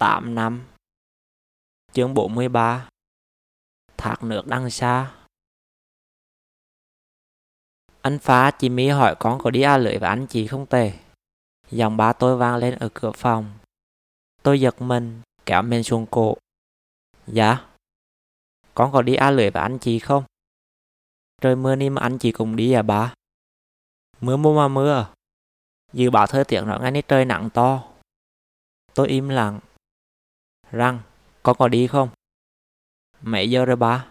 8 năm. Chương 43 Thác nước đằng xa. Anh phá chị Mỹ hỏi con có đi A lưỡi và anh chị không tề? Dòng ba tôi vang lên ở cửa phòng. Tôi giật mình, kéo mình xuống cổ. Dạ. Con có đi A lưỡi và anh chị không? Trời mưa ni mà anh chị cùng đi à bà? Mưa mưa mà mưa à? Dự báo thời tiết nói ngay nít trời nặng to. Tôi im lặng. Răng Con có đi không? Mấy giờ rồi ba?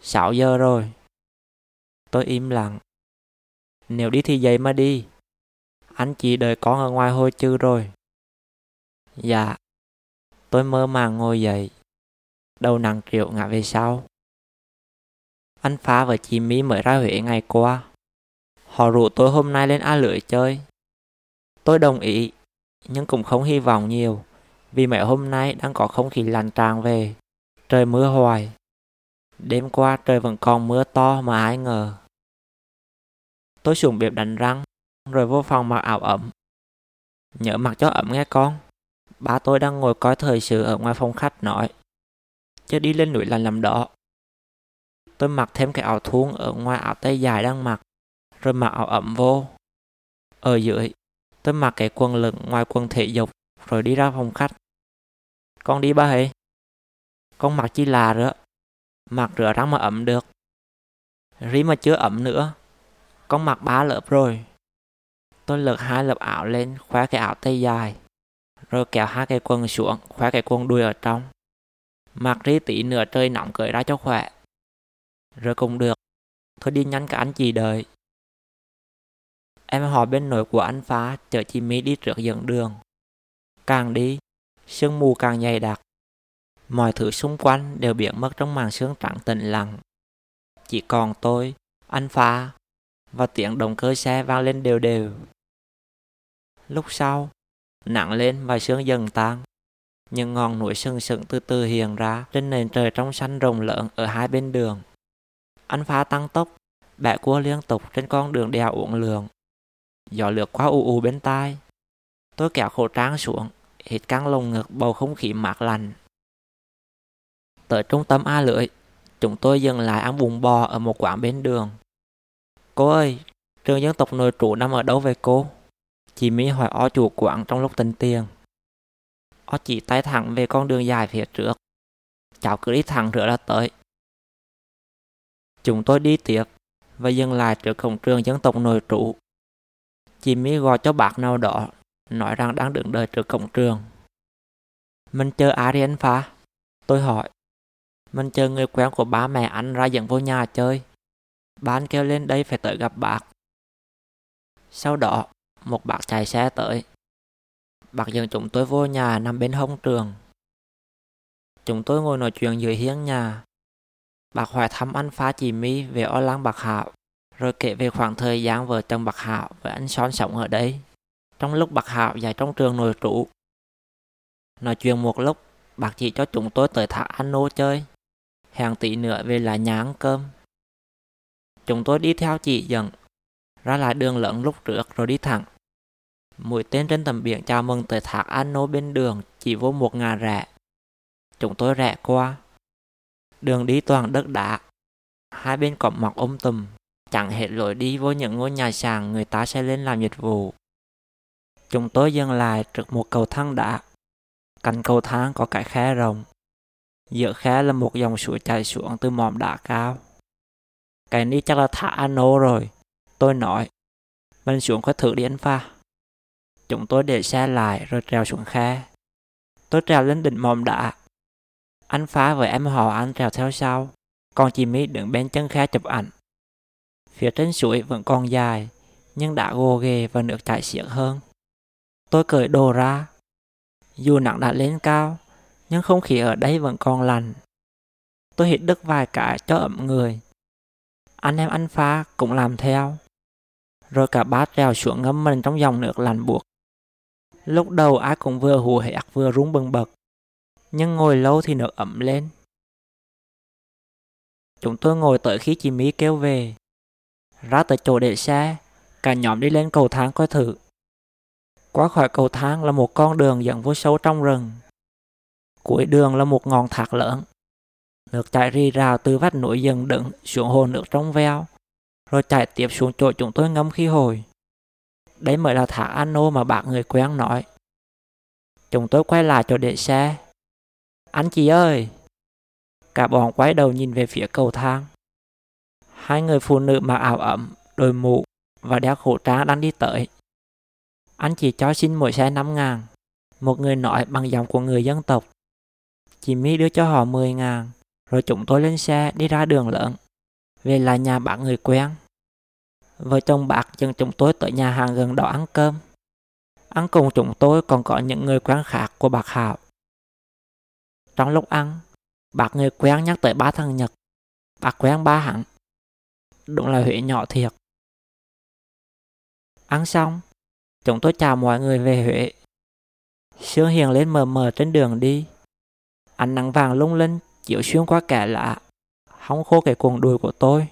6 giờ rồi. Tôi im lặng. Nếu đi thì dậy mà đi. Anh chị đợi con ở ngoài hôi chư rồi. Dạ. Tôi mơ màng ngồi dậy. Đầu nặng triệu ngã về sau. Anh phá và chị Mỹ mới ra Huế ngày qua. Họ rủ tôi hôm nay lên A Lưỡi chơi. Tôi đồng ý, Nhưng cũng không hy vọng nhiều. Vì mấy hôm nay đang có không khí lạnh tràn về. Trời mưa hoài. Đêm qua trời vẫn còn mưa to mà ai ngờ. Tôi xuống bếp đánh răng, Rồi vô phòng mặc áo ẩm Nhớ mặc cho ẩm nghe con. Ba tôi đang ngồi coi thời sự ở ngoài phòng khách nói. Chứ đi lên núi là làm đó. Tôi mặc thêm cái áo thun ở ngoài áo tay dài đang mặc, Rồi mặc áo ẩm vô. Ở dưới, Tôi mặc cái quần lửng ngoài quần thể dục, Rồi đi ra phòng khách. Con đi ba hệ Con mặc chi là rửa, Mặc rửa răng mà ẩm được. Rí mà chưa ẩm nữa. Con mặc ba lớp rồi. Tôi lật hai lớp áo lên Khoe cái áo tay dài. Rồi kéo hai cái quần xuống Khoe cái quần đuôi ở trong. Mặc rí tí nửa trời nóng cởi ra cho khỏe. Rồi cũng được. Thôi đi nhanh cả anh chị đợi. Em hỏi bên nội của anh phá Chở chị Mỹ đi trước dẫn đường. Càng đi Sương mù càng dày đặc Mọi thứ xung quanh đều biến mất trong màn sương trắng tĩnh lặng. Chỉ còn tôi, anh phá, và tiếng động cơ xe vang lên đều đều. Lúc sau, nặng lên và sương dần tan. Những ngọn núi sừng sững từ từ hiện ra trên nền trời trong xanh rồng lớn ở hai bên đường. Anh phá tăng tốc, bẻ cua liên tục trên con đường đèo uổng lượng. Gió lướt qua u u bên tai. Tôi kéo khẩu trang xuống, hít căng lồng ngực bầu không khí mát lành. Tới trung tâm A lưỡi, chúng tôi dừng lại ăn bún bò ở một quán bên đường. Cô ơi, trường dân tộc nội trụ nằm ở đâu về cô? Chị Mỹ hỏi ó chủ quán trong lúc tình tiền. Ó chỉ tay thẳng về con đường dài phía trước. Cháu cứ đi thẳng nữa là tới. Chúng tôi đi tiếp và dừng lại trước cổng trường dân tộc nội trụ. Chị Mỹ gọi cho bác nào đó, nói rằng đang đứng đợi trước cổng trường. Mình chờ ai đi anh phá? Tôi hỏi. Mình chờ người quen của ba mẹ anh ra dẫn vô nhà chơi. Ba anh kêu lên đây phải tới gặp bác. Sau đó, một bác chạy xe tới. Bác dẫn chúng tôi vô nhà nằm bên hông trường. Chúng tôi ngồi nói chuyện dưới hiên nhà. Bác hỏi thăm anh phá chị My về O Lăng Bạc Hạo, rồi kể về khoảng thời gian vợ chồng Bạc Hạo với anh Son sống ở đây. Trong lúc Bạc Hạo dạy trong trường nội trụ. Nói chuyện một lúc, bạc chỉ cho chúng tôi tới thác An Nô chơi hàng tỷ nữa về lại nhà ăn cơm. Chúng tôi đi theo chị dẫn, ra lại đường lớn lúc trước rồi đi thẳng. Mũi tên trên tầm biển chào mừng tới thác An Nô bên đường chỉ vô một ngà rẽ. Chúng tôi rẽ qua. Đường đi toàn đất đá. Hai bên cọp mọc ôm um tùm, chẳng hết lối đi vô những ngôi nhà sàn người ta sẽ lên làm dịch vụ. Chúng tôi dừng lại trước một cầu thang đá. Cạnh cầu thang có cái khe rộng, Giữa khe là một dòng suối chảy xuống từ mỏm đá cao. Cái này chắc là thả ano rồi. Tôi nói. Mình xuống có thử đi anh pha. Chúng tôi để xe lại rồi trèo xuống khe. Tôi trèo lên đỉnh mỏm đá. Anh phá với em họ anh trèo theo sau. Còn chị Mỹ đứng bên chân khe chụp ảnh. Phía trên suối vẫn còn dài, nhưng đã gồ ghề và nước chảy xiết hơn. Tôi cởi đồ ra. Dù nặng đã lên cao, nhưng không khí ở đây vẫn còn lành Tôi hít đứt vài cái cho ẩm người. Anh em anh pha cũng làm theo. Rồi cả ba trèo xuống ngâm mình trong dòng nước lạnh buộc. Lúc đầu ai cũng vừa hù hẹt vừa rung bừng bật. Nhưng ngồi lâu thì nước ẩm lên. Chúng tôi ngồi tới khi chị Mỹ kêu về. Ra tới chỗ để xe, cả nhóm đi lên cầu thang coi thử. Qua khỏi cầu thang là một con đường dẫn vô sâu trong rừng. Cuối đường là một ngọn thác lớn. Nước chảy rì rào từ vách núi dần đựng xuống hồ nước trong veo, rồi chảy tiếp xuống chỗ chúng tôi ngâm khi hồi. Đấy mới là thác Ano mà bạn người quen nói. Chúng tôi quay lại chỗ để xe. Anh chị ơi! Cả bọn quay đầu nhìn về phía cầu thang. Hai người phụ nữ mặc áo ẩm, đôi mũ và đeo khẩu trang đang đi tới. Anh chỉ cho xin mỗi xe 5 ngàn. Một người nói bằng giọng của người dân tộc. Chị My đưa cho họ 10 ngàn. Rồi chúng tôi lên xe đi ra đường lớn. Về là nhà bạn người quen. Vợ chồng bạc dẫn chúng tôi tới nhà hàng gần đó ăn cơm. Ăn cùng chúng tôi còn có những người quen khác của bạc Hảo. Trong lúc ăn, bác người quen nhắc tới ba thằng Nhật. Bác quen ba hẳn. Đúng là Huế nhỏ thiệt. Ăn xong, chúng tôi chào mọi người về Huế. Sương hiền lên mờ mờ trên đường đi. Ánh nắng vàng lung linh chiếu xuyên qua kẻ lạ, hóng khô cái cuồng đùi của tôi.